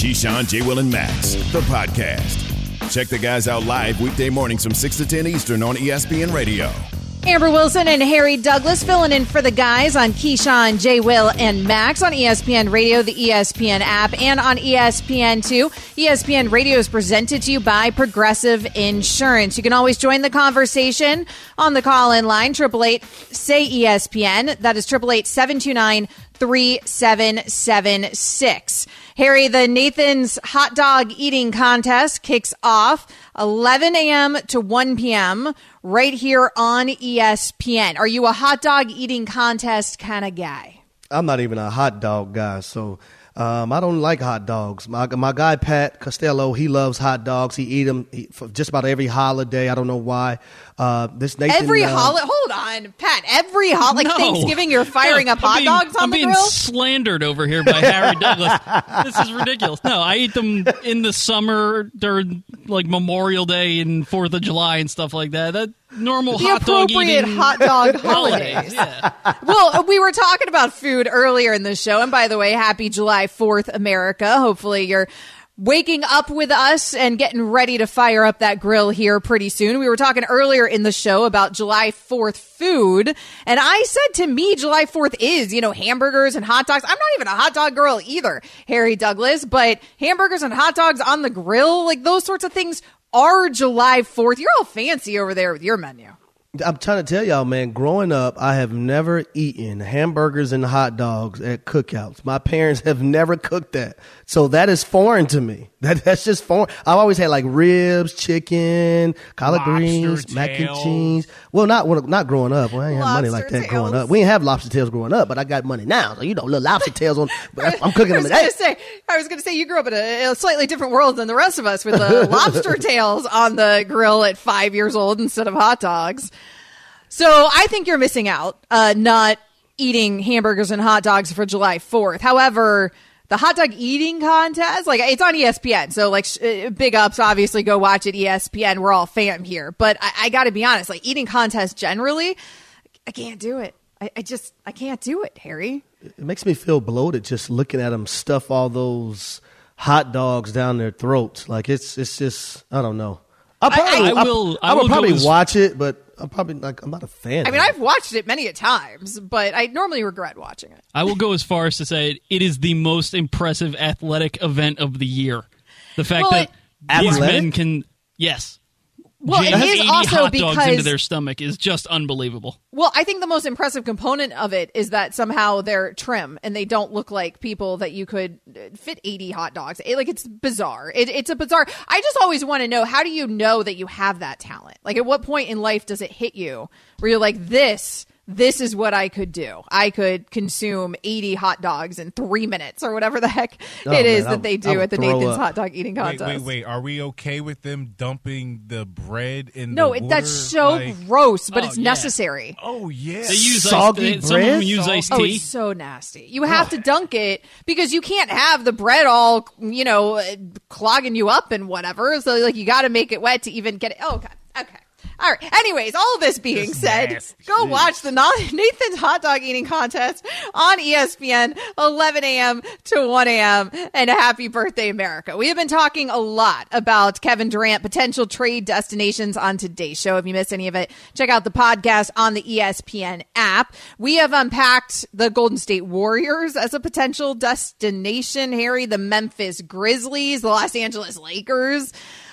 Keyshawn, J. Will, and Max, the podcast. Check the guys out live weekday mornings from 6 to 10 Eastern on ESPN Radio. Amber Wilson and Harry Douglas filling in for the guys on Keyshawn, J. Will, and Max on ESPN Radio, the ESPN app, and on ESPN2. ESPN Radio is presented to you by Progressive Insurance. You can always join the conversation on the call in line, 888 say ESPN. That is 888 729 3776. Harry, the Nathan's hot dog eating contest kicks off 11 a.m. to 1 p.m. right here on ESPN. Are you a hot dog eating contest kind of guy? I'm not even a hot dog guy, so um, I don't like hot dogs. My my guy Pat Costello, he loves hot dogs. He eat them he, just about every holiday. I don't know why. Uh, this Nathan, every uh, holiday. Hold on, Pat. Every holiday, like No. Thanksgiving, you're firing No, up hot I'm being- dogs on I'm the being slandered over here by Harry Douglas. this is ridiculous. No, I eat them in the summer during like Memorial Day and Fourth of July and stuff like that. That normal the hot dog appropriate eating hot dog holidays. holidays. Yeah. well, we were talking about food earlier in the show. And by the way, happy July 4th, America. Hopefully you're waking up with us and getting ready to fire up that grill here pretty soon. We were talking earlier in the show about July 4th food. And I said to me, July 4th is, you know, hamburgers and hot dogs. I'm not even a hot dog girl either, Harry Douglas, but hamburgers and hot dogs on the grill, like those sorts of things are July 4th. You're all fancy over there with your menu. I'm trying to tell y'all, man. Growing up, I have never eaten hamburgers and hot dogs at cookouts. My parents have never cooked that, so that is foreign to me. That that's just foreign. I've always had like ribs, chicken, collard Lobster greens, mac and cheese. Well, not well, not growing up. Well, I ain't have money like Lobster that growing up. We didn't have lobster tails growing up, but I got money now. So you know, little lobster tails on. But I'm cooking them today. I was gonna say, I was gonna say, you grew up in a, a slightly different world than the rest of us with the lobster tails on the grill at five years old instead of hot dogs. So I think you're missing out, uh, not eating hamburgers and hot dogs for July 4th. However, the hot dog eating contest, like it's on ESPN. So like sh- uh, big ups, obviously go watch it. ESPN. We're all fam here, but I, I got to be honest, like eating contests generally, I can't do it. I, I just, I can't do it, Harry. It makes me feel bloated just looking at them stuff all those hot dogs down their throats. Like it's it's just I don't know. I'll probably, I will- I, I will will probably as- watch it, but I'm probably like I'm not a fan. I mean. I've watched it many a times, but I normally regret watching it. I will go as far as to say it is the most impressive athletic event of the year. The fact Well, that these Athletic? men can yes. Well, it is 80 also hot dogs into because- their stomach is just unbelievable. Well, I think the most impressive component of it is that somehow they're trim and they don't look like people that you could uh, fit 80 hot dogs. It, like it's bizarre. It, it's a bizarre. I just always want to know how do you know that you have that talent? Like at what point in life does it hit you where you're like this this is what I could do. I could consume 80 hot dogs in 3 minutes or whatever the heck Oh, it is man, I that they would- I do at the Nathan's up. hot dog eating contest. wait, wait. Are we okay with them dumping the bread in No, the it, that's so Like- gross, but Oh, it's yeah. necessary. Oh yeah. They use Soggy ice, some of them bread? use iced Oh, it's so nasty. You have to dunk it because you can't have the bread all, you know, uh, clogging you up and whatever. So, like, you got to make it wet to even get it. Oh, okay. Okay. All right. Anyways, all of this being This said, nasty go watch the Nathan's hot dog eating contest on ESPN, 11 a.m. to 1 a.m. And a happy birthday, America. We have been talking a lot about Kevin Durant potential trade destinations on today's show. If you missed any of it, check out the podcast on the ESPN app. We have unpacked the Golden State Warriors as a potential destination, Harry, the Memphis Grizzlies, the Los Angeles Lakers.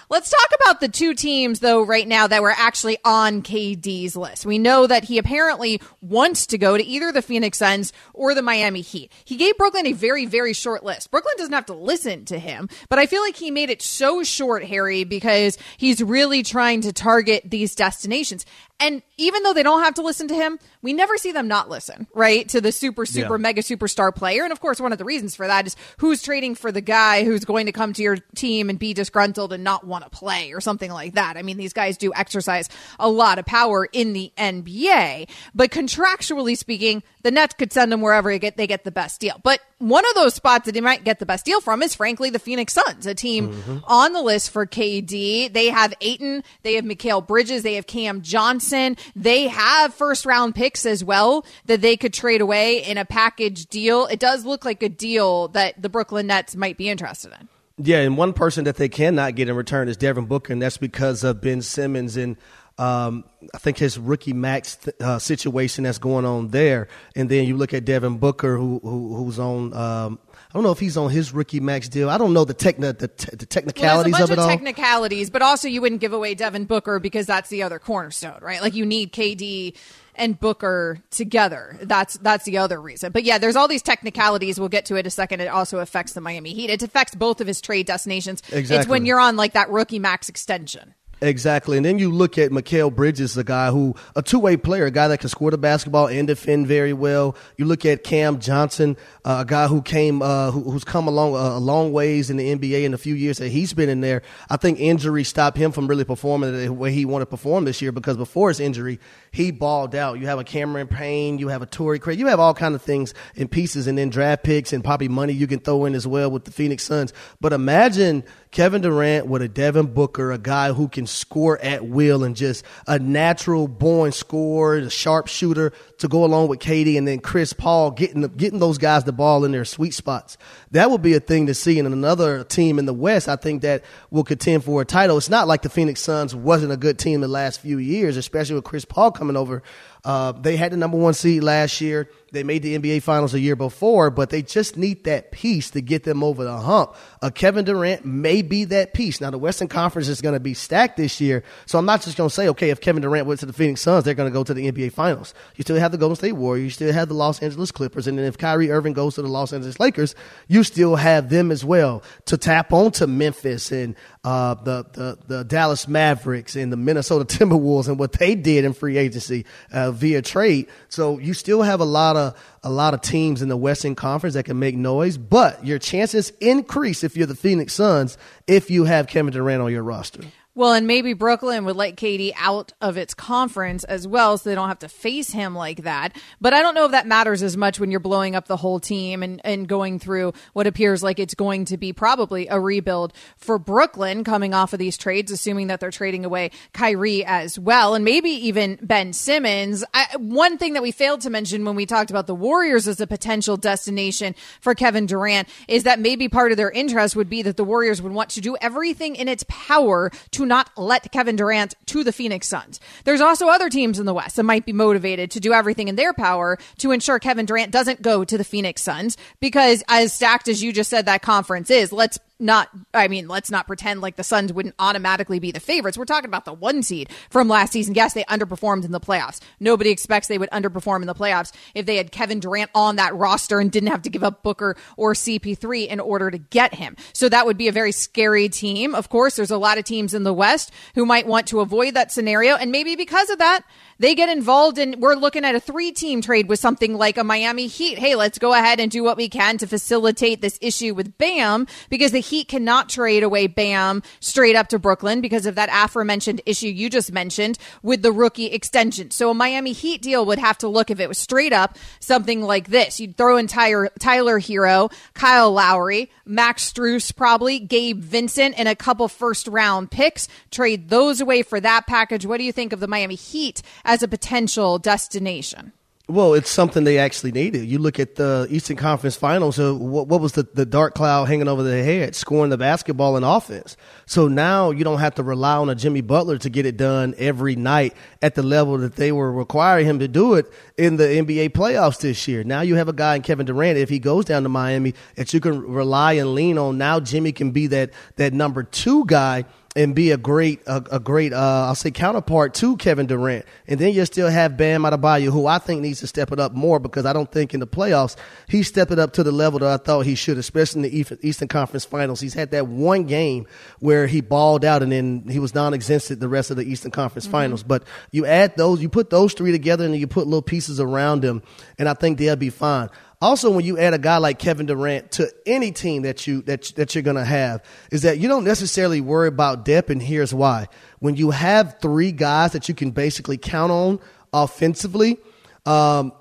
Let's talk about the two teams, though, right now that were actually on KD's list. We know that he apparently wants to go to either the Phoenix Suns or the Miami Heat. He gave Brooklyn a very, very short list. Brooklyn doesn't have to listen to him, but I feel like he made it so short, Harry, because he's really trying to target these destinations. And even though they don't have to listen to him, we never see them not listen, right? To the super, super, Yeah. mega superstar player. And of course, one of the reasons for that is who's trading for the guy who's going to come to your team and be disgruntled and not want to play or something like that. I mean, these guys do exercise a lot of power in the NBA, but contractually speaking, the Nets could send them wherever they get, they get the best deal. But one of those spots that he might get the best deal from is frankly the Phoenix Suns, a team mm-hmm. on the list for KD. They have Ayton, they have Mikal Bridges, they have Cam Johnson, they have first round picks as well that they could trade away in a package deal. It does look like a deal that the Brooklyn Nets might be interested in. Yeah, and one person that they cannot get in return is Devin Booker, and that's because of Ben Simmons and um, I think his rookie max uh, situation that's going on there. And then you look at Devin Booker, who, who who's on. Um, I don't know if he's on his rookie max deal. I don't know the techni- the, te- the technicalities well, of it of all. Technicalities, but also you wouldn't give away Devin Booker because that's the other cornerstone, right? Like you need KD and Booker together. That's that's the other reason. But yeah, there's all these technicalities. We'll get to it in a second. It also affects the Miami Heat. It affects both of his trade destinations. Exactly. It's when you're on like that rookie max extension. Exactly. And then you look at Mikal Bridges, a guy who, a two way player, a guy that can score the basketball and defend very well. You look at Cam Johnson, uh, a guy who came, uh, who, who's come along uh, a long ways in the NBA in a few years that he's been in there. I think injury stopped him from really performing the way he wanted to perform this year because before his injury, he balled out. You have a Cameron Payne, you have a Torrey Craig, you have all kind of things and pieces and then draft picks and probably money you can throw in as well with the Phoenix Suns. But imagine Kevin Durant with a Devin Booker, a guy who can score at will and just a natural born scorer, a sharp shooter to go along with KD and then Chris Paul getting the, getting those guys the ball in their sweet spots. That would be a thing to see. And another team in the West, I think that will contend for a title. It's not like the Phoenix Suns wasn't a good team the last few years, especially with Chris Paul coming over. Uh, they had the number one seed last year. They made the NBA Finals a year before, but they just need that piece to get them over the hump. Uh, Kevin Durant may be that piece. Now, the Western Conference is going to be stacked this year, so I'm not just going to say, okay, if Kevin Durant went to the Phoenix Suns, they're going to go to the NBA Finals. You still have the Golden State Warriors, you still have the Los Angeles Clippers, and then if Kyrie Irving goes to the Los Angeles Lakers, you still have them as well to tap onto Memphis and uh, the, the the Dallas Mavericks and the Minnesota Timberwolves and what they did in free agency uh, via trade. So you still have a lot of a lot of teams in the Western Conference that can make noise, but your chances increase if you're the Phoenix Suns if you have Kevin Durant on your roster. Well, and maybe Brooklyn would let KD out of its conference as well, so they don't have to face him like that. But I don't know if that matters as much when you're blowing up the whole team and, and going through what appears like it's going to be probably a rebuild for Brooklyn coming off of these trades, assuming that they're trading away Kyrie as well, and maybe even Ben Simmons. I, one thing that we failed to mention when we talked about the Warriors as a potential destination for Kevin Durant is that maybe part of their interest would be that the Warriors would want to do everything in its power to not let Kevin Durant to the Phoenix Suns. There's also other teams in the West that might be motivated to do everything in their power to ensure Kevin Durant doesn't go to the Phoenix Suns because as stacked as you just said that conference is, let's not I mean, let's not pretend like the Suns wouldn't automatically be the favorites. We're talking about the one seed from last season. Yes, they underperformed in the playoffs. Nobody expects they would underperform in the playoffs if they had Kevin Durant on that roster and didn't have to give up Booker or CP3 in order to get him. So that would be a very scary team. Of course, there's a lot of teams in the West who might want to avoid that scenario and maybe because of that, they get involved in we're looking at a three team trade with something like a Miami Heat. Hey, let's go ahead and do what we can to facilitate this issue with Bam because the Heat cannot trade away Bam straight up to Brooklyn because of that aforementioned issue you just mentioned with the rookie extension. So a Miami Heat deal would have to look if it was straight up something like this. You'd throw in Tyler, Tyler Herro, Kyle Lowry, Max Strus probably, Gabe Vincent, and a couple first round picks. Trade those away for that package. What do you think of the Miami Heat as a potential destination? Well, it's something they actually needed. You look at the Eastern Conference Finals. What, what was the, the dark cloud hanging over their head? Scoring the basketball and offense. So now you don't have to rely on a Jimmy Butler to get it done every night at the level that they were requiring him to do it in the NBA playoffs this year. Now you have a guy in Kevin Durant. If he goes down to Miami, that you can rely and lean on. Now Jimmy can be that that number two guy and be a great a, a great uh, I'll say counterpart to Kevin Durant. And then you still have Bam Adebayo, who I think needs to step it up more because I don't think in the playoffs he stepped it up to the level that I thought he should, especially in the Eastern Conference Finals. He's had that one game where he balled out and then he was non-existent the rest of the Eastern Conference Finals. But you add those, you put those three together, and you put little pieces around them, and I think they'll be fine. Also, when you add a guy like Kevin Durant to any team that you that that you're gonna have, is that you don't necessarily worry about depth, and here's why: when you have three guys that you can basically count on offensively, um,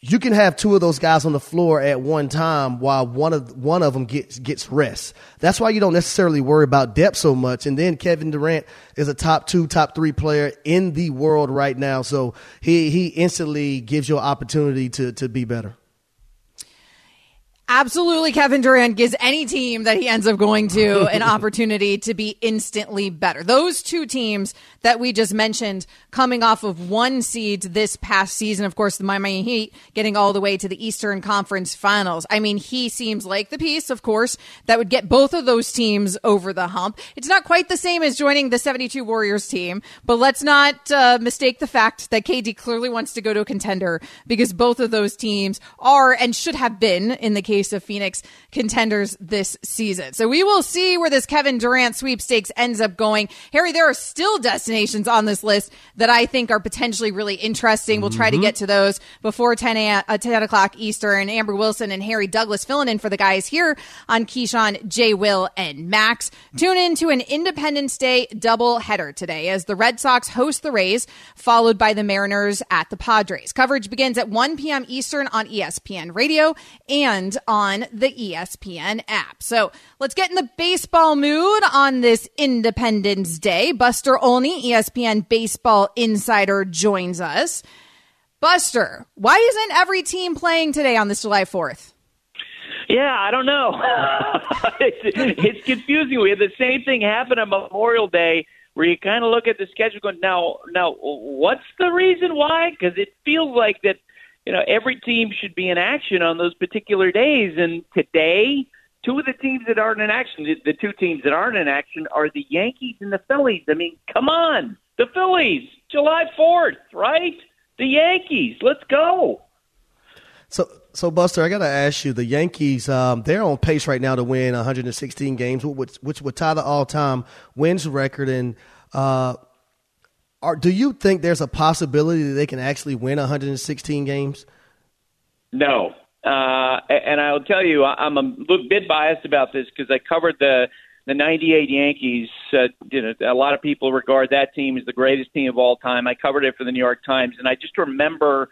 you can have two of those guys on the floor at one time while one of one of them gets gets rest. That's why you don't necessarily worry about depth so much. And then Kevin Durant is a top two, top three player in the world right now, so he he instantly gives you an opportunity to to be better. Absolutely, Kevin Durant gives any team that he ends up going to an opportunity to be instantly better. Those two teams that we just mentioned coming off of one seed this past season, of course, the Miami Heat getting all the way to the Eastern Conference Finals. I mean, he seems like the piece, of course, that would get both of those teams over the hump. It's not quite the same as joining the 72 Warriors team, but let's not uh, mistake the fact that KD clearly wants to go to a contender because both of those teams are and should have been in the case case of Phoenix contenders this season. So we will see where this Kevin Durant sweepstakes ends up going. Harry, there are still destinations on this list that I think are potentially really interesting. We'll try to get to those before 10 a, uh, 10 o'clock Eastern. Amber Wilson and Harry Douglas filling in for the guys here on Keyshawn, J. Will, and Max. Tune in to an Independence Day double header today as the Red Sox host the Rays, followed by the Mariners at the Padres. Coverage begins at 1 p.m. Eastern on ESPN Radio and on the ESPN app. So let's get in the baseball mood on this Independence Day. Buster Olney, ESPN baseball insider, joins us. Buster, why isn't every team playing today on this July 4th? Yeah, I don't know. it's, it's confusing. We had the same thing happen on Memorial Day where you kind of look at the schedule going, now, now, what's the reason why? Because it feels like that you know, every team should be in action on those particular days. And today, two of the teams that aren't in action, the two teams that aren't in action are the Yankees and the Phillies. I mean, come on, the Phillies, July 4th, right? The Yankees, let's go. So, so Buster, I got to ask you: the Yankees, um, they're on pace right now to win 116 games, which, which would tie the all-time wins record. And uh, are, do you think there's a possibility that they can actually win 116 games? No. Uh, and I'll tell you, I'm a little bit biased about this because I covered the the '98 Yankees. Uh, you know, a lot of people regard that team as the greatest team of all time. I covered it for the New York Times, and I just remember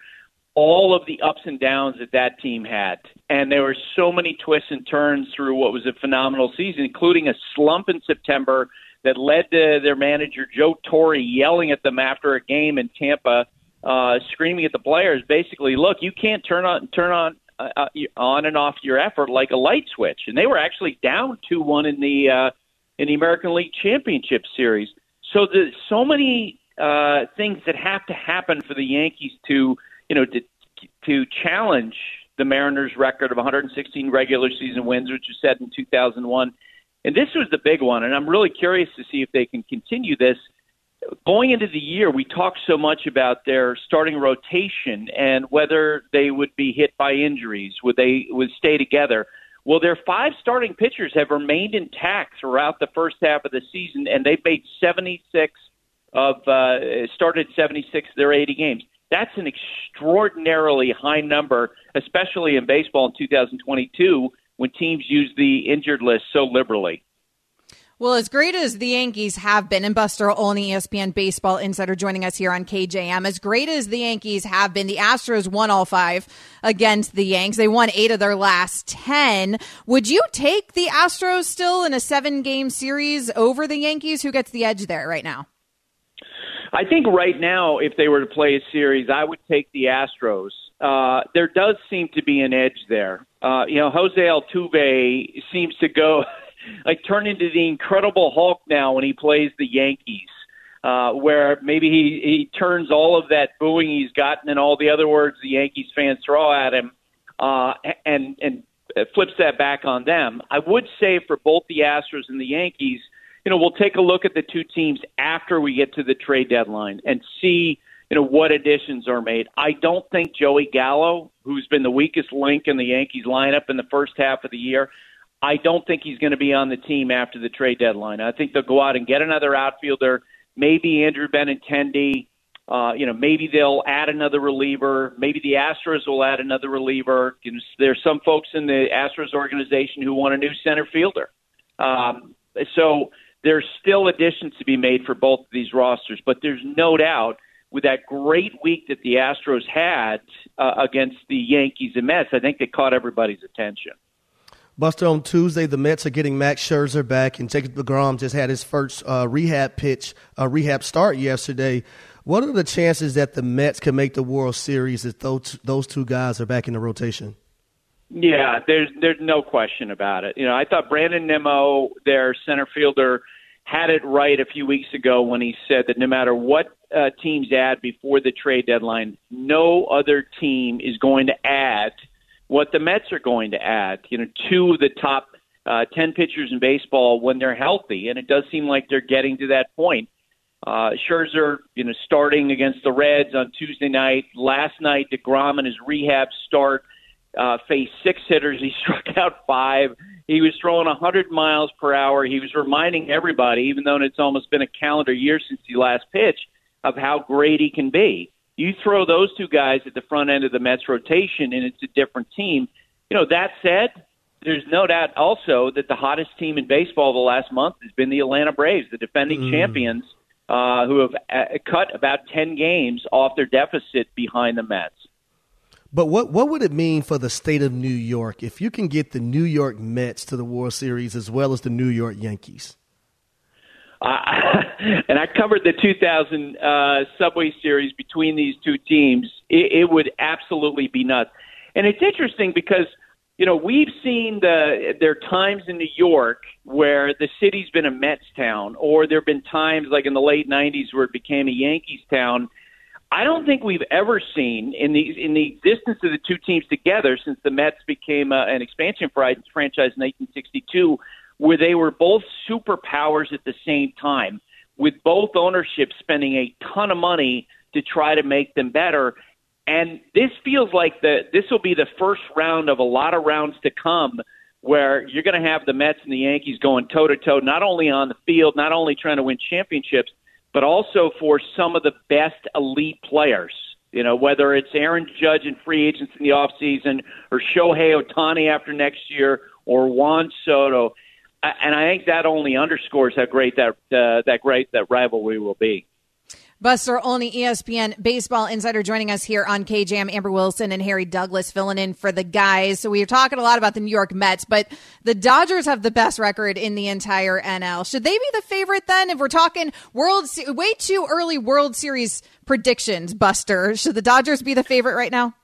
all of the ups and downs that that team had, and there were so many twists and turns through what was a phenomenal season, including a slump in September that led to their manager Joe Torre yelling at them after a game in Tampa, uh, screaming at the players, basically, "Look, you can't turn on turn on uh, uh on and off your effort like a light switch." And they were actually down two one in the uh, in the American League Championship Series. So the so many uh, things that have to happen for the Yankees to you know to to challenge the Mariners' record of 116 regular season wins, which was set in 2001 and this was the big one, and I'm really curious to see if they can continue this. Going into the year, we talked so much about their starting rotation and whether they would be hit by injuries, would they would stay together. Well, their five starting pitchers have remained intact throughout the first half of the season, and they've made 76 of uh, started 76 of their 80 games. That's an extraordinarily high number, especially in baseball in 2022 when teams use the injured list so liberally. Well, as great as the Yankees have been, and Buster Olney, ESPN baseball insider, joining us here on KJM, as great as the Yankees have been, the Astros won all five against the Yanks. They won eight of their last 10. Would you take the Astros still in a seven game series over the Yankees? Who gets the edge there right now? I think right now, if they were to play a series, I would take the Astros. Uh, there does seem to be an edge there. Uh, you know, Jose Altuve seems to go like turn into the Incredible Hulk now when he plays the Yankees. Uh, where maybe he, he turns all of that booing he's gotten and all the other words the Yankees fans throw at him, uh, and and flips that back on them. I would say for both the Astros and the Yankees, you know, we'll take a look at the two teams after we get to the trade deadline and see you know what additions are made. I don't think Joey Gallo, who's been the weakest link in the Yankees lineup in the first half of the year, I don't think he's going to be on the team after the trade deadline. I think they'll go out and get another outfielder, maybe Andrew Benintendi. Uh, you know, maybe they'll add another reliever. Maybe the Astros will add another reliever. There's some folks in the Astros organization who want a new center fielder. Um, so there's still additions to be made for both of these rosters, but there's no doubt with that great week that the Astros had uh, against the Yankees and Mets, I think it caught everybody's attention. Buster, on Tuesday, the Mets are getting Max Scherzer back, and Jacob deGrom just had his first uh, rehab pitch, uh, rehab start yesterday. What are the chances that the Mets can make the World Series if those those two guys are back in the rotation? Yeah, there's there's no question about it. You know, I thought Brandon Nimmo, their center fielder, had it right a few weeks ago when he said that no matter what uh, teams add before the trade deadline, no other team is going to add what the Mets are going to add. You know, two of the top uh, ten pitchers in baseball when they're healthy, and it does seem like they're getting to that point. Uh, Scherzer, you know, starting against the Reds on Tuesday night. Last night, deGrom in his rehab start uh, faced six hitters. He struck out five. He was throwing 100 miles per hour. He was reminding everybody, even though it's almost been a calendar year since he last pitched, of how great he can be. You throw those two guys at the front end of the Mets rotation, and it's a different team. You know, that said, there's no doubt also that the hottest team in baseball the last month has been the Atlanta Braves, the defending mm. champions, uh, who have uh, cut about 10 games off their deficit behind the Mets. But what what would it mean for the state of New York if you can get the New York Mets to the World Series as well as the New York Yankees? Uh, and I covered the 2000 uh, Subway Series between these two teams. It, it would absolutely be nuts. And it's interesting because you know we've seen the there are times in New York where the city's been a Mets town, or there have been times like in the late 90s where it became a Yankees town I don't think we've ever seen in the in the existence of the two teams together since the Mets became uh, an expansion franchise in 1962, where they were both superpowers at the same time, with both ownership spending a ton of money to try to make them better. And this feels like the this will be the first round of a lot of rounds to come where you're going to have the Mets and the Yankees going toe to toe, not only on the field, not only trying to win championships, but also for some of the best elite players. You know, whether it's Aaron Judge and free agents in the offseason or Shohei Ohtani after next year or Juan Soto. And I think that only underscores how great that uh, that great that rivalry will be. Buster Olney, ESPN baseball insider, joining us here on KJAM. Amber Wilson and Harry Douglas filling in for the guys. So we are talking a lot about the New York Mets, but the Dodgers have the best record in the entire NL. Should they be the favorite then? If we're talking World, way too early World Series predictions, Buster, should the Dodgers be the favorite right now?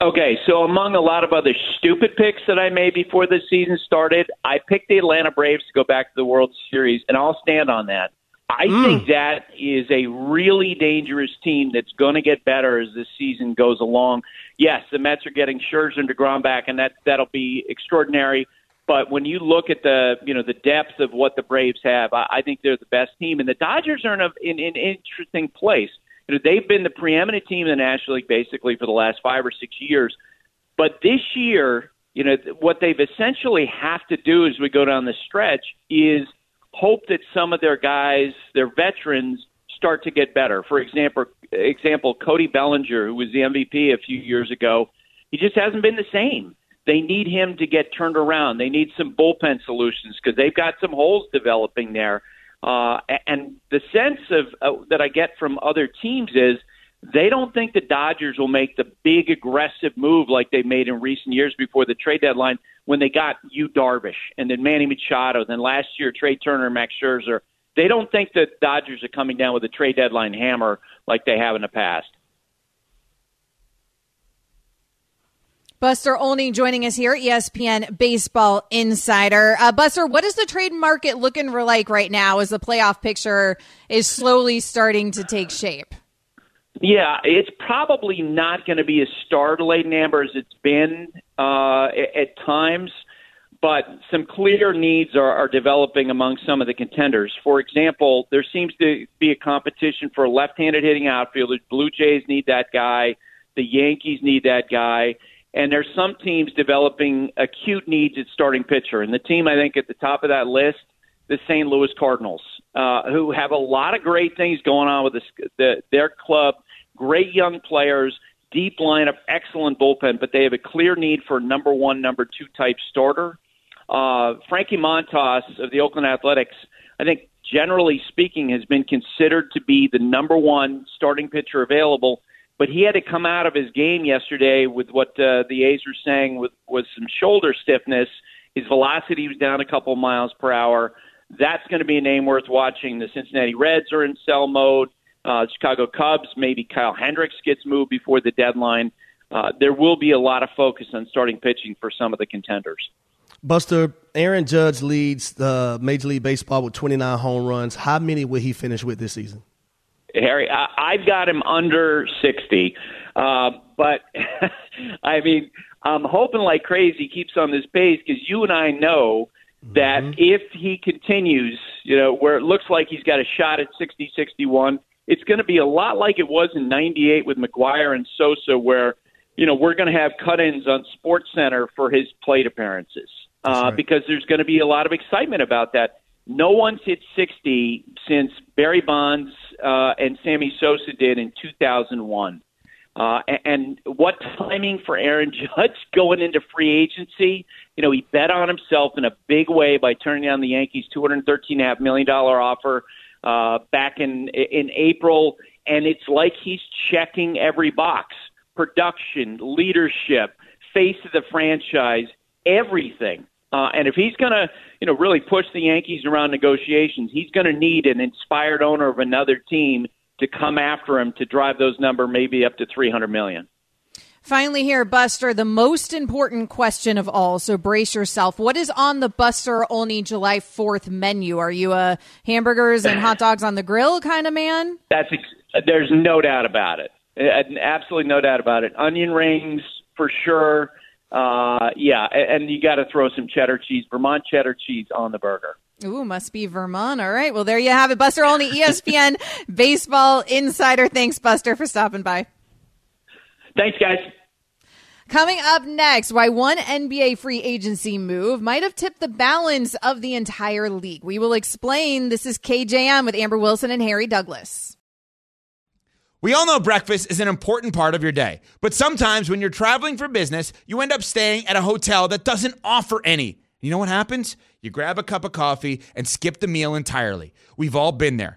Okay, so among a lot of other stupid picks that I made before the season started, I picked the Atlanta Braves to go back to the World Series, and I'll stand on that. I mm. think that is a really dangerous team that's going to get better as this season goes along. Yes, the Mets are getting Scherzer and deGrom back, and that that'll be extraordinary. But when you look at the you know the depth of what the Braves have, I, I think they're the best team, and the Dodgers are in, a, in, in an interesting place. You know, they've been the preeminent team in the National League basically for the last five or six years. But this year, you know, what they've essentially have to do as we go down the stretch is hope that some of their guys, their veterans, start to get better. For example, example Cody Bellinger, who was the MVP a few years ago, he just hasn't been the same. They need him to get turned around. They need some bullpen solutions because they've got some holes developing there. Uh, and the sense of uh, that I get from other teams is they don't think the Dodgers will make the big aggressive move like they made in recent years before the trade deadline when they got Yu Darvish and then Manny Machado, then last year Trea Turner and Max Scherzer. They don't think the Dodgers are coming down with a trade deadline hammer like they have in the past. Buster Olney joining us here, ESPN Baseball Insider. Uh, Buster, what is the trade market looking like right now as the playoff picture is slowly starting to take shape? Yeah, it's probably not going to be as star-laden, Amber, as it's been uh, at times, but some clear needs are, are developing among some of the contenders. For example, there seems to be a competition for left-handed hitting outfielders. Blue Jays need that guy. The Yankees need that guy. And there's some teams developing acute needs at starting pitcher. And the team, I think, at the top of that list, the St. Louis Cardinals, uh, who have a lot of great things going on with the, their club – great young players, deep lineup, excellent bullpen, but they have a clear need for number one, number two type starter. Uh, Frankie Montas of the Oakland Athletics, I think generally speaking, has been considered to be the number one starting pitcher available. But he had to come out of his game yesterday with what uh, the A's were saying with, was some shoulder stiffness. His velocity was down a couple miles per hour. That's going to be a name worth watching. The Cincinnati Reds are in sell mode. Uh, Chicago Cubs, maybe Kyle Hendricks gets moved before the deadline. uh, there will be a lot of focus on starting pitching for some of the contenders. Buster, Aaron Judge leads the Major League Baseball with 29 home runs. How many will he finish with this season? Harry, I, I've got him under 60. Uh, but, I mean, I'm hoping like crazy he keeps on this pace because you and I know that mm-hmm. if he continues, you know, where it looks like he's got a shot at 60 61, it's going to be a lot like it was in 98 with McGwire and Sosa, where, you know, we're going to have cut ins on Sports Center for his plate appearances uh, right. because there's going to be a lot of excitement about that. No one's hit 60 since Barry Bonds uh, and Sammy Sosa did in 2001. Uh, and what timing for Aaron Judge going into free agency? You know, he bet on himself in a big way by turning down the Yankees' two hundred thirteen half million dollar offer uh, back in in April, and it's like he's checking every box: production, leadership, face of the franchise, everything. Uh, and if he's going to, you know, really push the Yankees around negotiations, he's going to need an inspired owner of another team to come after him to drive those number maybe up to 300 million. Finally, here, Buster, the most important question of all. So brace yourself. What is on the Buster Olney July 4th menu? Are you a hamburgers and hot dogs on the grill kind of man? That's there's no doubt about it. Absolutely no doubt about it. Onion rings for sure. Uh, yeah, and you got to throw some cheddar cheese, Vermont cheddar cheese on the burger. Ooh, must be Vermont. All right. Well, there you have it. Buster Olney ESPN Baseball Insider. Thanks, Buster, for stopping by. Thanks, guys. Coming up next, why one NBA free agency move might have tipped the balance of the entire league. We will explain. This is KJM with Amber Wilson and Harry Douglas. We all know breakfast is an important part of your day, but sometimes when you're traveling for business, you end up staying at a hotel that doesn't offer any. You know what happens? You grab a cup of coffee and skip the meal entirely. We've all been there.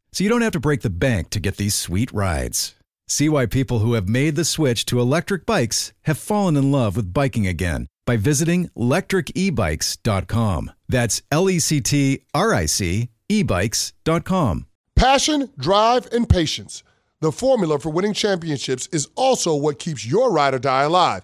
so you don't have to break the bank to get these sweet rides. See why people who have made the switch to electric bikes have fallen in love with biking again by visiting lectricebikes.com. That's L E C T R I C ebikes.com. Passion, drive, and patience. The formula for winning championships is also what keeps your ride or die alive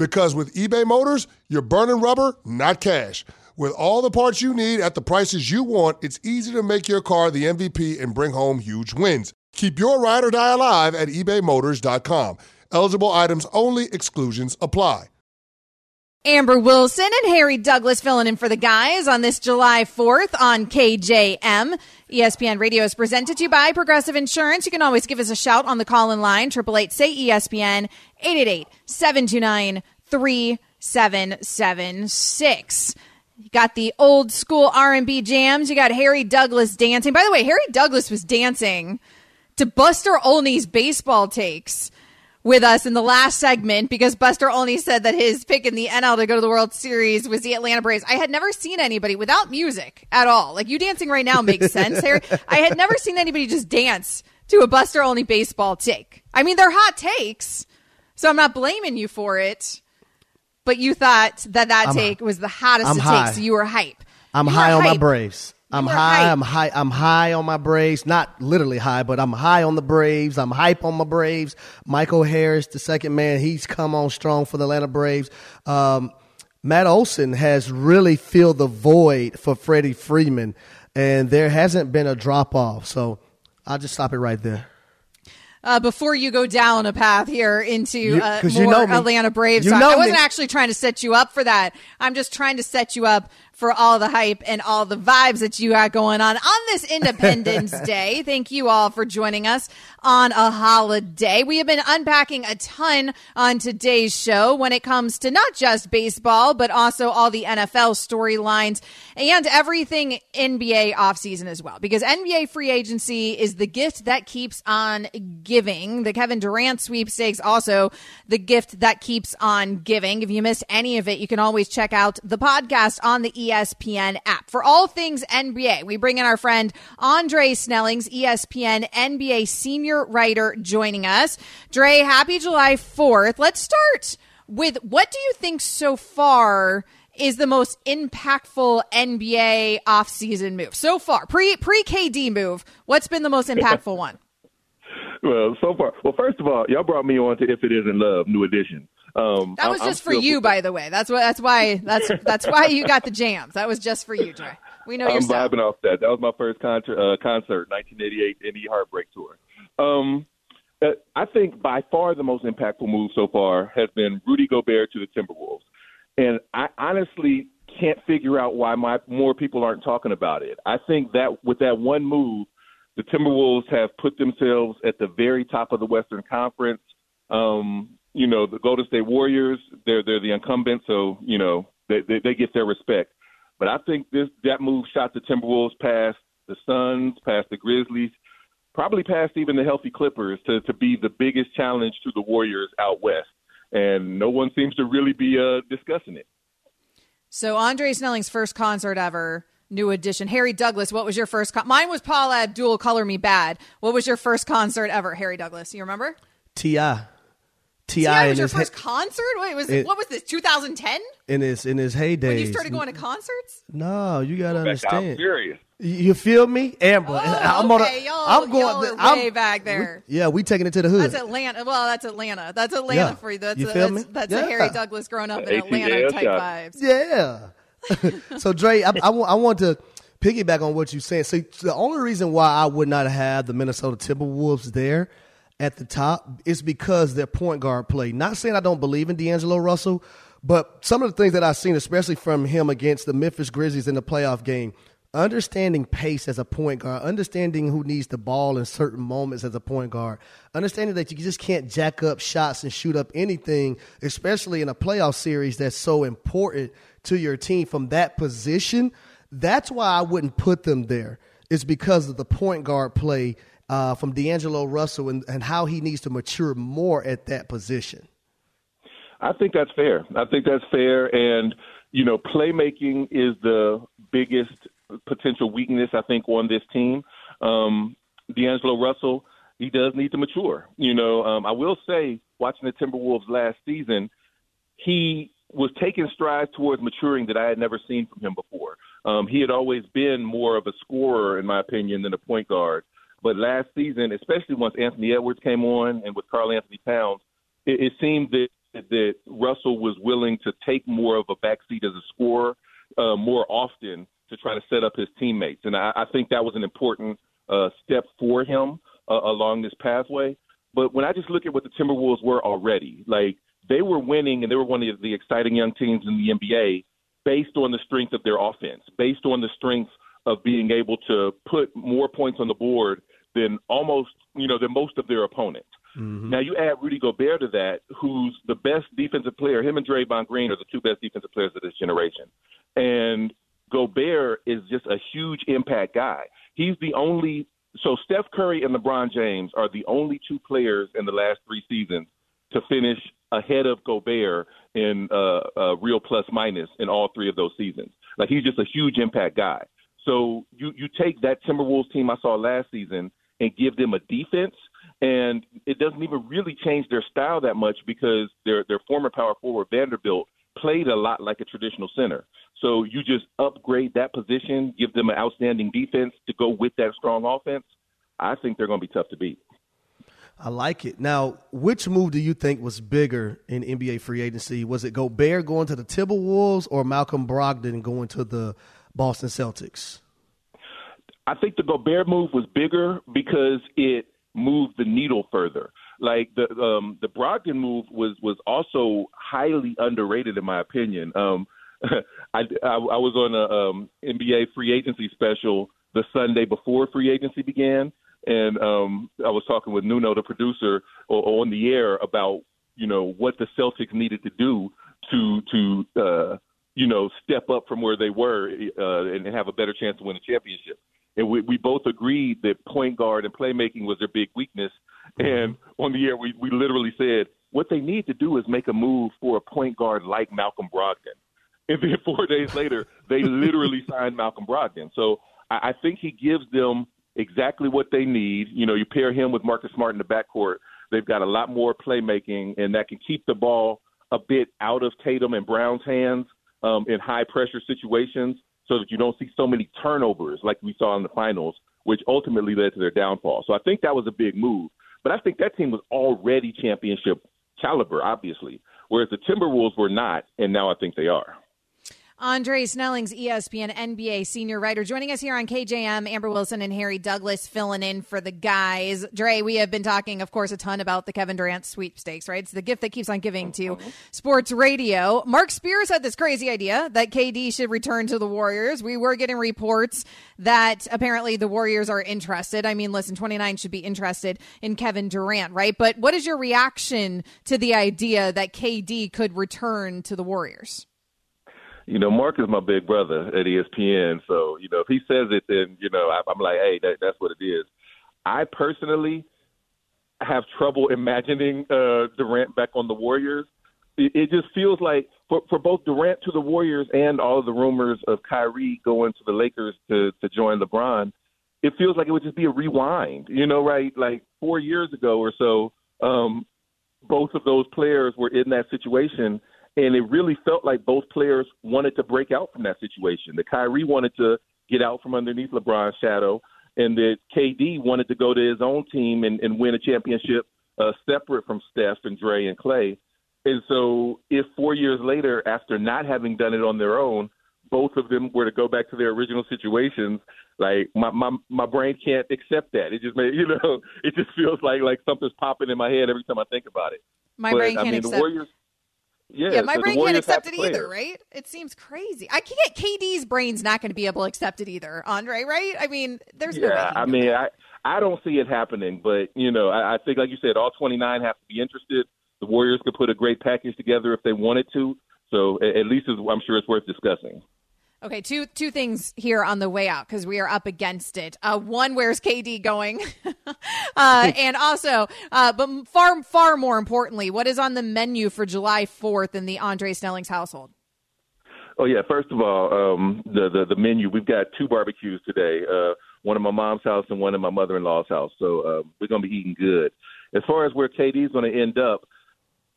Because with eBay Motors, you're burning rubber, not cash. With all the parts you need at the prices you want, it's easy to make your car the MVP and bring home huge wins. Keep your ride or die alive at ebaymotors.com. Eligible items only, exclusions apply. Amber Wilson and Harry Douglas filling in for the guys on this July 4th on KJM. ESPN Radio is presented to you by Progressive Insurance. You can always give us a shout on the call in line, 888 say ESPN, 888 729 3776. You got the old school R&B jams. You got Harry Douglas dancing. By the way, Harry Douglas was dancing to Buster Olney's baseball takes with us in the last segment because Buster Olney said that his pick in the NL to go to the World Series was the Atlanta Braves. I had never seen anybody without music at all. Like you dancing right now makes sense, Harry. I had never seen anybody just dance to a Buster Olney baseball take. I mean, they're hot takes, so I'm not blaming you for it. But you thought that that I'm, take was the hottest I'm to high. take, so you were hype. I'm you high on hype. my Braves. I'm high. hype. I'm high. I'm high on my Braves. Not literally high, but I'm high on the Braves. I'm hype on my Braves. Michael Harris, the second man, he's come on strong for the Atlanta Braves. Um, Matt Olson has really filled the void for Freddie Freeman, and there hasn't been a drop off. So I'll just stop it right there. uh, before you go down a path here into uh, more you know. Atlanta Braves. You know I wasn't me. actually trying to set you up for that. I'm just trying to set you up for all the hype and all the vibes that you got going on on this Independence Day. Thank you all for joining us on a holiday. We have been unpacking a ton on today's show when it comes to not just baseball, but also all the NFL storylines and everything NBA offseason as well. Because NBA free agency is the gift that keeps on giving. The Kevin Durant sweepstakes also the gift that keeps on giving. If you missed any of it, you can always check out the podcast on the ESPN app. For all things NBA, we bring in our friend Andre Snellings, ESPN NBA senior writer, joining us. Dre, happy July 4th. Let's start with what do you think so far is the most impactful NBA offseason move so far? Pre pre KD move. What's been the most impactful one? Well, so far, well, first of all, y'all brought me on to "If It Isn't Love," New Edition. Um, That was I'm- I'm just for still- you, by the way. That's what. That's why. That's that's why you got the jams. That was just for you, Dre. We know your I'm vibing off that. That was my first concert, uh, concert 1988 NE Heartbreak Tour. Um, uh, I think by far the most impactful move so far has been Rudy Gobert to the Timberwolves, and I honestly can't figure out why my more people aren't talking about it. I think that with that one move, the Timberwolves have put themselves at the very top of the Western Conference. Um, you know, the Golden State Warriors, they're they're the incumbent, so you know they they, they get their respect. But I think this that move shot the Timberwolves past the Suns, past the Grizzlies, probably past even the healthy Clippers to to be the biggest challenge to the Warriors out west. And no one seems to really be uh, discussing it. So Andre Snellings' first concert ever, new edition. Harry Douglas, what was your first? Con- Mine was Paula Abdul, Color Me Badd. What was your first concert ever, Harry Douglas? You remember? Ti, Ti Yeah, it was your his first he- concert. Wait, was It- what was this? 2010 in his in his heyday. when you started going to concerts? No, you gotta I'm understand. serious. You feel me, Amber? Oh, I'm okay, A, y'all- I'm going. y'all are I'm, way back there. we- yeah, we taking it to the hood. That's Atlanta. Well, that's Atlanta. That's Atlanta Yeah. for you. That's You a, feel that's, me? that's Yeah. a Harry Douglas growing up in ATL Atlanta type shot. vibes. Yeah. so Dre, I, I, I want to piggyback on what you're saying. So the only reason why I would not have the Minnesota Timberwolves there at the top is because their point guard play. Not saying I don't believe in D'Angelo Russell, but some of the things that I've seen, especially from him against the Memphis Grizzlies in the playoff game, understanding pace as a point guard, understanding who needs the ball in certain moments as a point guard, understanding that you just can't jack up shots and shoot up anything, especially in a playoff series that's so important to your team from that position. That's why I wouldn't put them there. It's because of the point guard play uh, from D'Angelo Russell and, and how he needs to mature more at that position. I think that's fair. I think that's fair. And, you know, playmaking is the biggest potential weakness, I think, on this team. Um, D'Angelo Russell, he does need to mature. You know, um, I will say, watching the Timberwolves last season, he was taking strides towards maturing that I had never seen from him before. Um, he had always been more of a scorer, in my opinion, than a point guard. But last season, especially once Anthony Edwards came on and with Karl-Anthony Towns, it, it seemed that that Russell was willing to take more of a backseat as a scorer uh, more often to try to set up his teammates, and I, I think that was an important uh, step for him uh, along this pathway. But when I just look at what the Timberwolves were already, like they were winning and they were one of the exciting young teams in the NBA based on the strength of their offense, based on the strength of being able to put more points on the board than almost, you know, than most of their opponents. Now you add Rudy Gobert to that, who's the best defensive player. Him and Draymond Green are the two best defensive players of this generation. And Gobert is just a huge impact guy. He's the only so Steph Curry and LeBron James are the only two players in the last three seasons to finish ahead of Gobert in uh, uh, real plus minus in all three of those seasons. Like he's just a huge impact guy. So you you take that Timberwolves team I saw last season and give them a defense, and it doesn't even really change their style that much because their their former power forward Vanderbilt played a lot like a traditional center. So you just upgrade that position, give them an outstanding defense to go with that strong offense. I think they're going to be tough to beat. I like it. Now, which move do you think was bigger in NBA free agency? Was it Gobert going to the Timberwolves or Malcolm Brogdon going to the Boston Celtics? I think the Gobert move was bigger because it moved the needle further. Like the um, the Brogdon move was was also highly underrated in my opinion. Um, I, I, I was on a um, NBA free agency special the Sunday before free agency began, and um, I was talking with Nuno, the producer, on the air about you know what the Celtics needed to do to to uh, you know step up from where they were uh, and have a better chance to win a championship. And we, we both agreed that point guard and playmaking was their big weakness. And on the air, we, we literally said what they need to do is make a move for a point guard like Malcolm Brogdon. And then four days later, they literally signed Malcolm Brogdon. So I, I think he gives them exactly what they need. You know, you pair him with Marcus Smart in the backcourt, they've got a lot more playmaking, and that can keep the ball a bit out of Tatum and Brown's hands um, in high pressure situations so that you don't see so many turnovers like we saw in the finals, which ultimately led to their downfall. So I think that was a big move. But I think that team was already championship caliber, obviously, whereas the Timberwolves were not, and now I think they are. Andre Snellings, ESPN NBA senior writer, joining us here on KJM. Amber Wilson and Harry Douglas filling in for the guys. Dre, we have been talking, of course, a ton about the Kevin Durant sweepstakes, right? It's the gift that keeps on giving to uh-huh. sports radio. Marc Spears had this crazy idea that KD should return to the Warriors. We were getting reports that apparently the Warriors are interested. I mean, listen, 29 should be interested in Kevin Durant, right? But what is your reaction to the idea that KD could return to the Warriors? You know, Marc is my big brother at ESPN. So, you know, if he says it, then, you know, I, I'm like, hey, that, that's what it is. I personally have trouble imagining uh, Durant back on the Warriors. It, it just feels like for, for both Durant to the Warriors and all of the rumors of Kyrie going to the Lakers to, to join LeBron, it feels like it would just be a rewind, you know, right? Like four years ago or so, um, both of those players were in that situation and it really felt like both players wanted to break out from that situation. That Kyrie wanted to get out from underneath LeBron's shadow, and that KD wanted to go to his own team and, and win a championship uh, separate from Steph and Dre and Clay. And so, if four years later, after not having done it on their own, both of them were to go back to their original situations, like my my my brain can't accept that. It just made you know, it just feels like like something's popping in my head every time I think about it. My but, brain can't I mean, accept. The Warriors, yeah, yeah my brain can't accept it either, right? It seems crazy. I can't. KD's brain's not going to be able to accept it either, Andre. Right? I mean, there's yeah. No I mean, I I don't see it happening, but you know, I, I think, like you said, all 29 have to be interested. The Warriors could put a great package together if they wanted to. So at, at least I'm sure it's worth discussing. Okay, two two things here on the way out because we are up against it. Uh, one, where's KD going? uh, and also, uh, but far far more importantly, what is on the menu for July fourth in the Andre Snellings household? Oh yeah, first of all, um, the, the the menu we've got two barbecues today. Uh, one in my mom's house and one in my mother-in-law's house. So uh, we're gonna be eating good. As far as where KD is going to end up,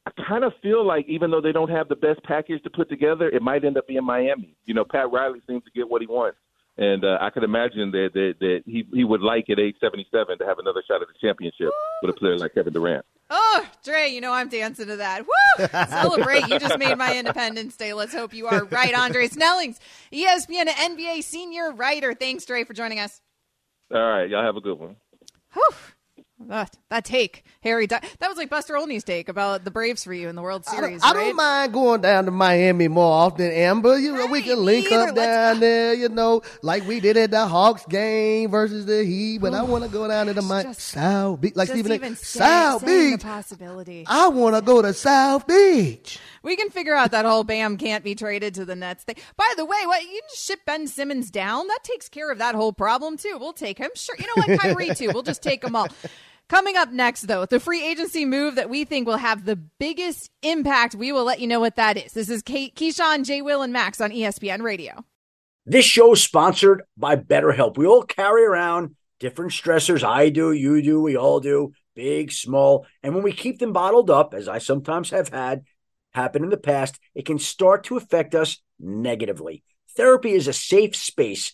I kind of feel like even though they don't have the best package to put together, it might end up being Miami. You know, Pat Riley seems to get what he wants, and uh, I could imagine that, that that he he would like at age seventy seven to have another shot at the championship with a player like Kevin Durant. Oh, Dre, you know I'm dancing to that. Woo! Celebrate! you just made my Independence Day. Let's hope you are right, Andre Snellings, ESPN NBA senior writer. Thanks, Dre, for joining us. All right, y'all have a good one. Whew. That, that take, Harry. That was like Buster Olney's take about the Braves for you in the World Series. I, I don't mind going down to Miami more often, Amber. You know, right, we can link either. up down there. You know, like we did at the Hawks game versus the Heat. But Ooh, I want to go down to the Miami South Beach, like Stephen even South Beach. possibility. I want to go to South Beach. We can figure out that whole Bam can't be traded to the Nets thing. By the way, what you just ship Ben Simmons down? That takes care of that whole problem too. We'll take him. Sure, you know what, Kyrie too. We'll just take them all. Coming up next, though, the free agency move that we think will have the biggest impact. We will let you know what that is. This is Kate, Keyshawn, J. Will, and Max on ESPN Radio. This show is sponsored by BetterHelp. We all carry around different stressors. I do, you do, we all do, big, small. And when we keep them bottled up, as I sometimes have had, happen in the past, it can start to affect us negatively. Therapy is a safe space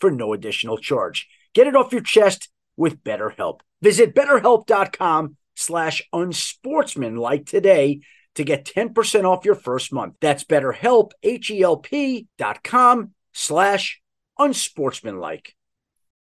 for no additional charge. Get it off your chest with BetterHelp. Visit betterhelp.com slash unsportsmanlike today to get 10% off your first month. That's betterhelp, H-E-L-P dot com slash unsportsmanlike.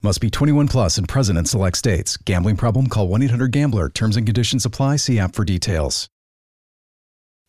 Must be 21 plus and present in select states. Gambling problem? Call 1 800 Gambler. Terms and conditions apply. See app for details.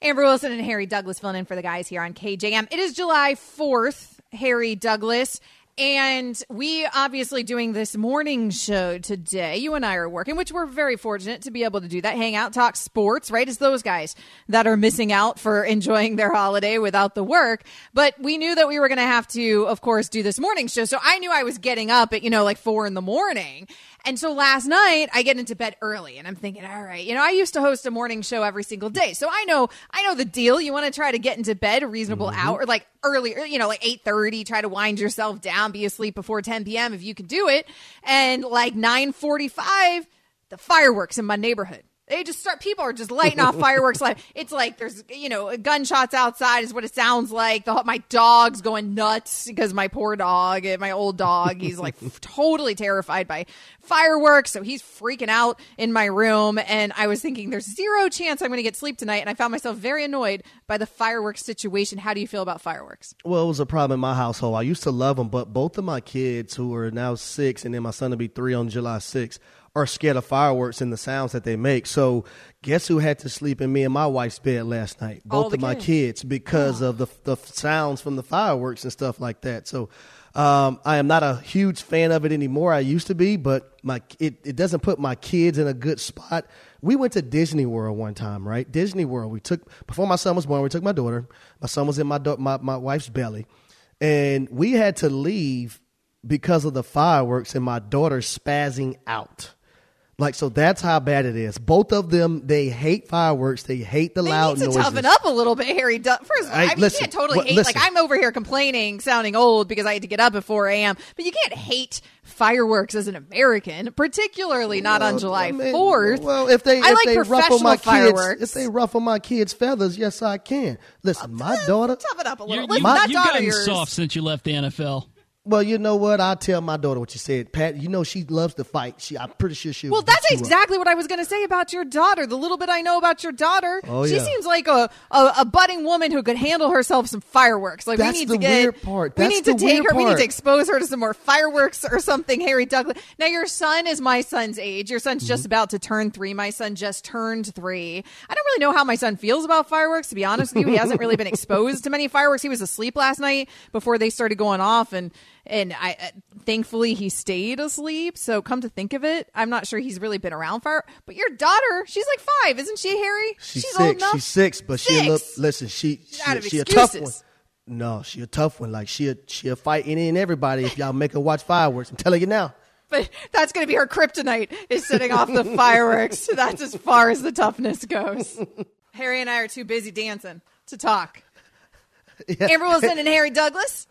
Amber Wilson and Harry Douglas filling in for the guys here on KJM. It is July 4th, Harry Douglas. And we obviously doing this morning show today. You and I are working, which we're very fortunate to be able to do that. Hang out, talk sports, right? It's those guys that are missing out for enjoying their holiday without the work. But we knew that we were going to have to, of course, do this morning show. So I knew I was getting up at, you know, like four in the morning. And so last night I get into bed early and I'm thinking, all right, you know, I used to host a morning show every single day. So I know, I know the deal. You want to try to get into bed a reasonable mm-hmm. hour, like earlier, you know, like 8:30, try to wind yourself down, be asleep before 10 p.m. if you can do it. And like 9:45, the fireworks in my neighborhood. They just start. People are just lighting off fireworks. Like it's like there's you know gunshots outside is what it sounds like. The my dog's going nuts because my poor dog, eh, my old dog, he's like totally terrified by fireworks. So he's freaking out in my room. And I was thinking there's zero chance I'm going to get sleep tonight. And I found myself very annoyed by the fireworks situation. How do you feel about fireworks? Well, it was a problem in my household. I used to love them, but both of my kids, who are now six, and then my son will be three on July 6th, are scared of fireworks and the sounds that they make. So, guess who had to sleep in me and my wife's bed last night? Both of my kids. kids, because of the the sounds from the fireworks and stuff like that. So, um, I am not a huge fan of it anymore. I used to be, but my it, it doesn't put my kids in a good spot. We went to Disney World one time, right? Disney World. We took before my son was born. We took my daughter. My son was in my my my wife's belly, and we had to leave because of the fireworks and my daughter spazzing out. Like so, that's how bad it is. Both of them, they hate fireworks. They hate the They loud need to noises. toughen up a little bit, Harry. Du- First of all, I mean, listen, you can't totally what- hate. listen. Like I'm over here complaining, sounding old because I had to get up at 4 a.m. But you can't hate fireworks as an American, particularly not on Well, July I mean, 4th. Well, if they I if like they ruffle my fireworks. kids, if they ruffle my kids' feathers, yes, I can. Listen, uh, my daughter. toughen up a little. You're, Listen, you, that you've daughter of gotten yours- soft since you left the NFL. Well, you know what? I'll tell my daughter what you said, Pat. You know she loves to fight. She, I'm pretty sure she. Well, that's exactly what I was going to say about your daughter. The little bit I know about your daughter, Oh, she yeah. seems like a, a a budding woman who could handle herself some fireworks. Like That's we need the to get weird part. we That's need to take her. We need to expose her to some more fireworks or something. Harry Douglas. Now your son is my son's age. Your son's Mm-hmm. just about to turn three. My son just turned three. I don't really know how my son feels about fireworks. To be honest with you, he hasn't really been exposed to many fireworks. He was asleep last night before they started going off, and and I uh, thankfully he stayed asleep. So come to think of it, I'm not sure he's really been around fire. But your daughter, she's like five, isn't she, Harry? She's, old six. enough. She's six, but she look. Six. Listen, she she, she a tough one. No, she a tough one. Like she a, she'll fight any and everybody if y'all make her watch fireworks. I'm telling you now. But that's going to be her kryptonite is setting off the fireworks. That's as far as the toughness goes. Harry and I are too busy dancing to talk. Amber Wilson and Harry Douglas.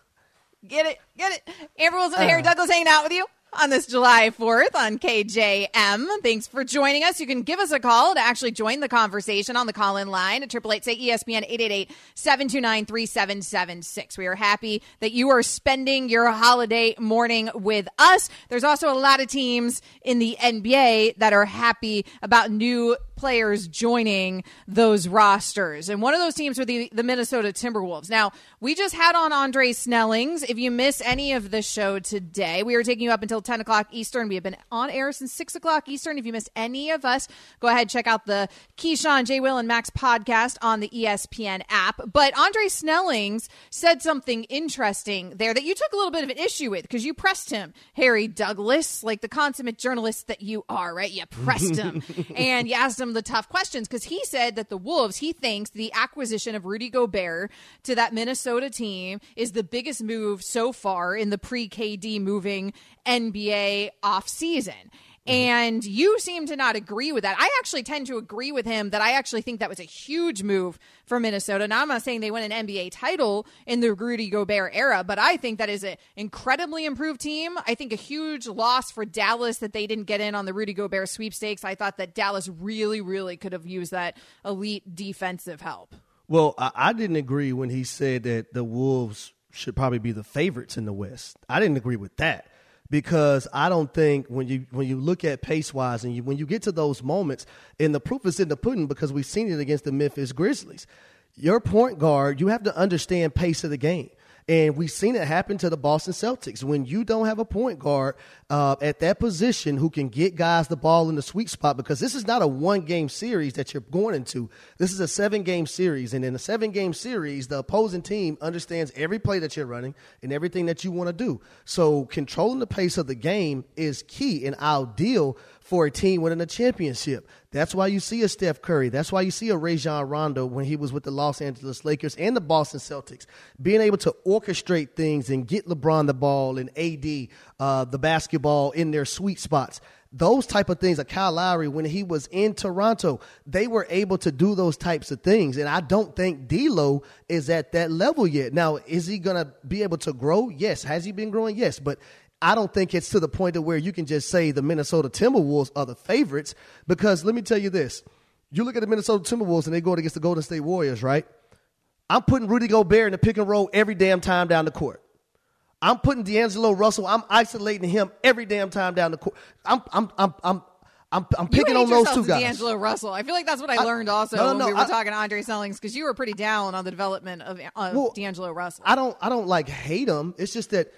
Get it? Get it? Amber Wilson and Harry uh. Douglas hanging out with you on this July 4th on KJM. Thanks for joining us. You can give us a call to actually join the conversation on the call in line at 888 say ESPN 888 729 3776. We are happy that you are spending your holiday morning with us. There's also a lot of teams in the NBA that are happy about new players joining those rosters. And one of those teams were the, the Minnesota Timberwolves. Now, we just had on Andre Snellings. If you miss any of the show today, we are taking you up until 10 o'clock Eastern. We have been on air since 6 o'clock Eastern. If you missed any of us, go ahead, check out the Keyshawn, J. Will, and Max podcast on the ESPN app. But Andre Snellings said something interesting there that you took a little bit of an issue with because you pressed him, Harry Douglas, like the consummate journalist that you are, right? You pressed him and you asked him the tough questions because he said that the Wolves, he thinks the acquisition of Rudy Gobert to that Minnesota team is the biggest move so far in the pre KD moving NBA offseason. Mm-hmm. And you seem to not agree with that. I actually tend to agree with him that I actually think that was a huge move for Minnesota. Now, I'm not saying they win an NBA title in the Rudy Gobert era, but I think that is an incredibly improved team. I think a huge loss for Dallas that they didn't get in on the Rudy Gobert sweepstakes. I thought that Dallas really, really could have used that elite defensive help. Well, I didn't agree when he said that the Wolves should probably be the favorites in the West. I didn't agree with that because I don't think when you when you look at pace wise and you, when you get to those moments, and the proof is in the pudding because we've seen it against the Memphis Grizzlies. Your point guard, you have to understand pace of the game. And we've seen it happen to the Boston Celtics. When you don't have a point guard uh, at that position who can get guys the ball in the sweet spot, because this is not a one game series that you're going into. This is a seven game series. And in a seven game series, the opposing team understands every play that you're running and everything that you want to do. So controlling the pace of the game is key and ideal for a team winning a championship. That's why you see a Steph Curry. That's why you see a Rajon Rondo when he was with the Los Angeles Lakers and the Boston Celtics, being able to orchestrate things and get LeBron the ball and AD uh, the basketball in their sweet spots. Those type of things, like Kyle Lowry, when he was in Toronto, they were able to do those types of things. And I don't think D'Lo is at that level yet. Now, is he going to be able to grow? Yes. Has he been growing? Yes. But I don't think it's to the point of where you can just say the Minnesota Timberwolves are the favorites because let me tell you this. You look at the Minnesota Timberwolves and they go against the Golden State Warriors, right? I'm putting Rudy Gobert in the pick and roll every damn time down the court. I'm putting D'Angelo Russell, I'm isolating him every damn time down the court. I'm I'm I'm I'm I'm, I'm picking on those two guys. D'Angelo Russell. I feel like that's what I, I learned also no, no, no, when we were I, talking to Andre Snellings because you were pretty down on the development of, uh, of well, D'Angelo Russell. I don't I don't like hate him. It's just that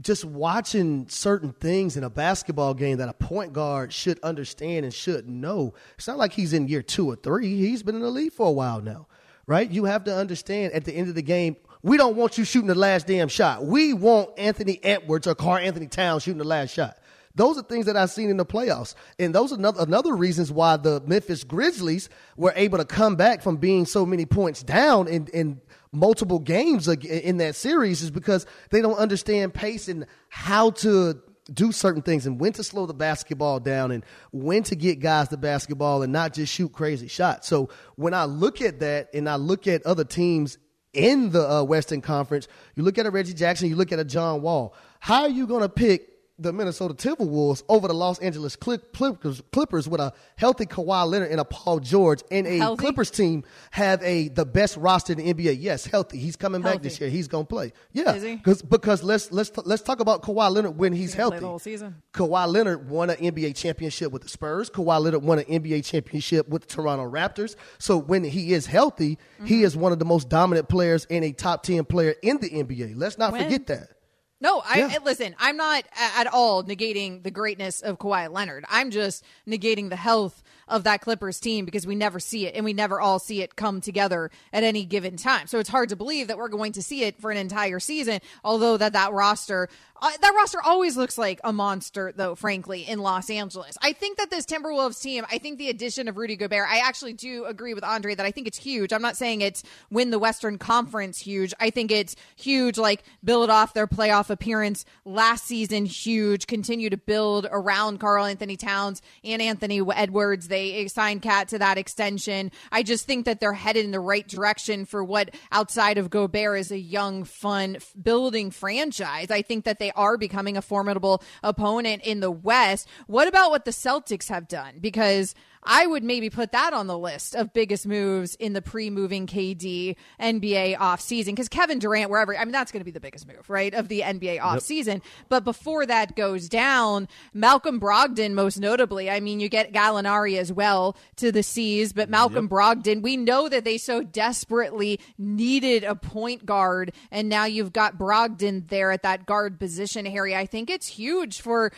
just watching certain things in a basketball game that a point guard should understand and should know. It's not like he's in year two or three. He's been in the league for a while now, right? You have to understand at the end of the game, we don't want you shooting the last damn shot. We want Anthony Edwards or Karl-Anthony Towns shooting the last shot. Those are things that I've seen in the playoffs. And those are another, another reasons why the Memphis Grizzlies were able to come back from being so many points down in, in multiple games in that series is because they don't understand pace and how to do certain things and when to slow the basketball down and when to get guys the basketball and not just shoot crazy shots. So when I look at that and I look at other teams in the uh, Western Conference, you look at a Reggie Jackson, you look at a John Wall. How are you going to pick the Minnesota Timberwolves over the Los Angeles Clippers, Clippers with a healthy Kawhi Leonard and a Paul George and a healthy? Clippers team have a the best roster in the NBA. Yes, healthy. He's coming healthy. back this year. He's going to play. Yeah, because because let's let's let's talk about Kawhi Leonard when he's, he's healthy. the whole season. Kawhi Leonard won an NBA championship with the Spurs. Kawhi Leonard won an NBA championship with the Toronto Raptors. So when he is healthy, mm-hmm. he is one of the most dominant players and a top ten player in the NBA. Let's not when? forget that. No, I yeah. listen. I'm not at all negating the greatness of Kawhi Leonard. I'm just negating the health of that Clippers team because we never see it and we never all see it come together at any given time. So it's hard to believe that we're going to see it for an entire season. Although that that roster, uh, that roster always looks like a monster, though. Frankly, in Los Angeles, I think that this Timberwolves team, I think the addition of Rudy Gobert, I actually do agree with Andre that I think it's huge. I'm not saying it's win the Western Conference huge. I think it's huge, like build off their playoff appearance last season, huge. Continue to build around Karl-Anthony Towns and Anthony Edwards. They they signed KAT to that extension. I just think that they're headed in the right direction for what outside of Gobert is a young, fun, building franchise. I think that they are becoming a formidable opponent in the West. What about what the Celtics have done? Because I would maybe put that on the list of biggest moves in the pre-moving KD NBA offseason because Kevin Durant, wherever, I mean, that's going to be the biggest move, right, of the NBA offseason. Yep. But before that goes down, Malcolm Brogdon, most notably, I mean, you get Gallinari as well to the C's, but Malcolm yep. Brogdon, we know that they so desperately needed a point guard, and now you've got Brogdon there at that guard position, Harry. I think it's huge for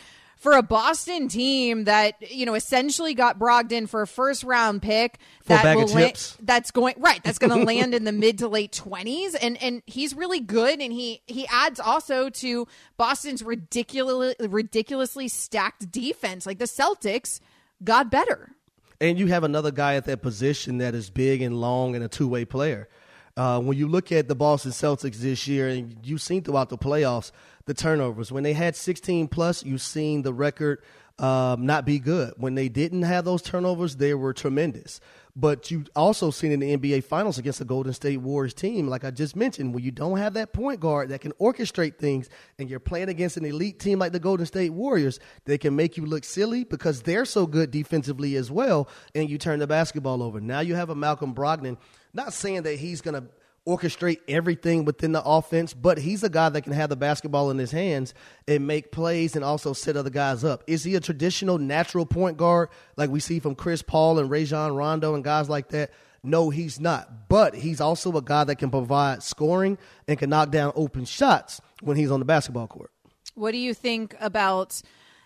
for a Boston team that you know essentially got Brogdon for a first round pick that will la- that's going right that's going to land in the mid to late 20s and and he's really good and he he adds also to Boston's ridiculous ridiculously stacked defense. Like the Celtics got better. And you have another guy at that position that is big and long and a two-way player. Uh, when you look at the Boston Celtics this year, and you've seen throughout the playoffs the turnovers. When they had 16 plus, you've seen the record um, not be good. When they didn't have those turnovers, they were tremendous. But you also seen in the NBA Finals against the Golden State Warriors team, like I just mentioned, when you don't have that point guard that can orchestrate things, and you're playing against an elite team like the Golden State Warriors, they can make you look silly because they're so good defensively as well, and you turn the basketball over. Now you have a Malcolm Brogdon not saying that he's going to orchestrate everything within the offense, but he's a guy that can have the basketball in his hands and make plays and also set other guys up. Is he a traditional natural point guard like we see from Chris Paul and Rajon Rondo and guys like that? No, he's not. But he's also a guy that can provide scoring and can knock down open shots when he's on the basketball court. What do you think about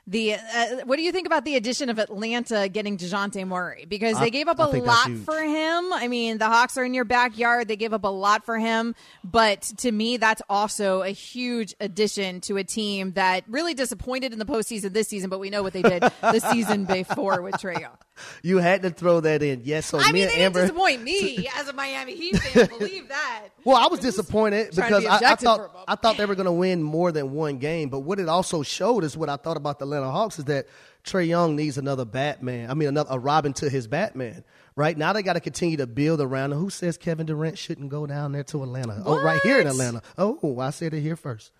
the uh, what do you think about the addition of Atlanta getting Dejounte Murray? Because they gave up a lot for him. I mean, the Hawks are in your backyard. They gave up a lot for him, but to me, that's also a huge addition to a team that really disappointed in the postseason this season. But we know what they did the season before with Trae Young. You had to throw that in, yes. So I me mean, and Amber disappoint me as a Miami Heat fan. believe that. Well, I was disappointed because be I, I thought I thought they were going to win more than one game. But what it also showed is what I thought about the Atlanta Hawks is that Trae Young needs another Batman. I mean, another a Robin to his Batman. Right now, they got to continue to build around. Who says Kevin Durant shouldn't go down there to Atlanta? What? Oh, right here in Atlanta. Oh, I said it here first.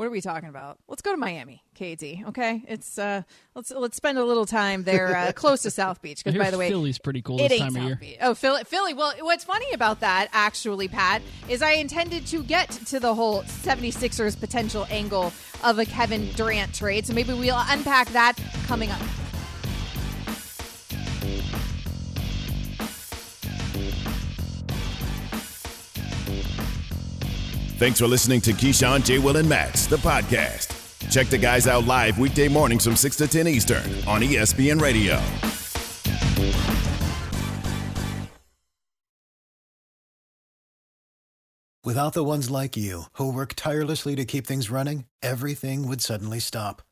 What are we talking about? Let's go to Miami, KD. Okay, it's uh, let's let's spend a little time there, uh, close to South Beach. Because by the way, Philly's pretty cool it this time South of year. Beach. Oh, Philly, Philly. Well, what's funny about that, actually, Pat, is I intended to get to the whole 76ers potential angle of a Kevin Durant trade. So maybe we'll unpack that coming up. Thanks for listening to Keyshawn, J. Will, and Max, the podcast. Check the guys out live weekday mornings from 6 to 10 Eastern on ESPN Radio. Without the ones like you, who work tirelessly to keep things running, everything would suddenly stop.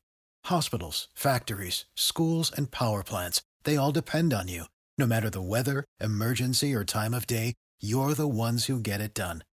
Hospitals, factories, schools, and power plants, they all depend on you. No matter the weather, emergency, or time of day, you're the ones who get it done.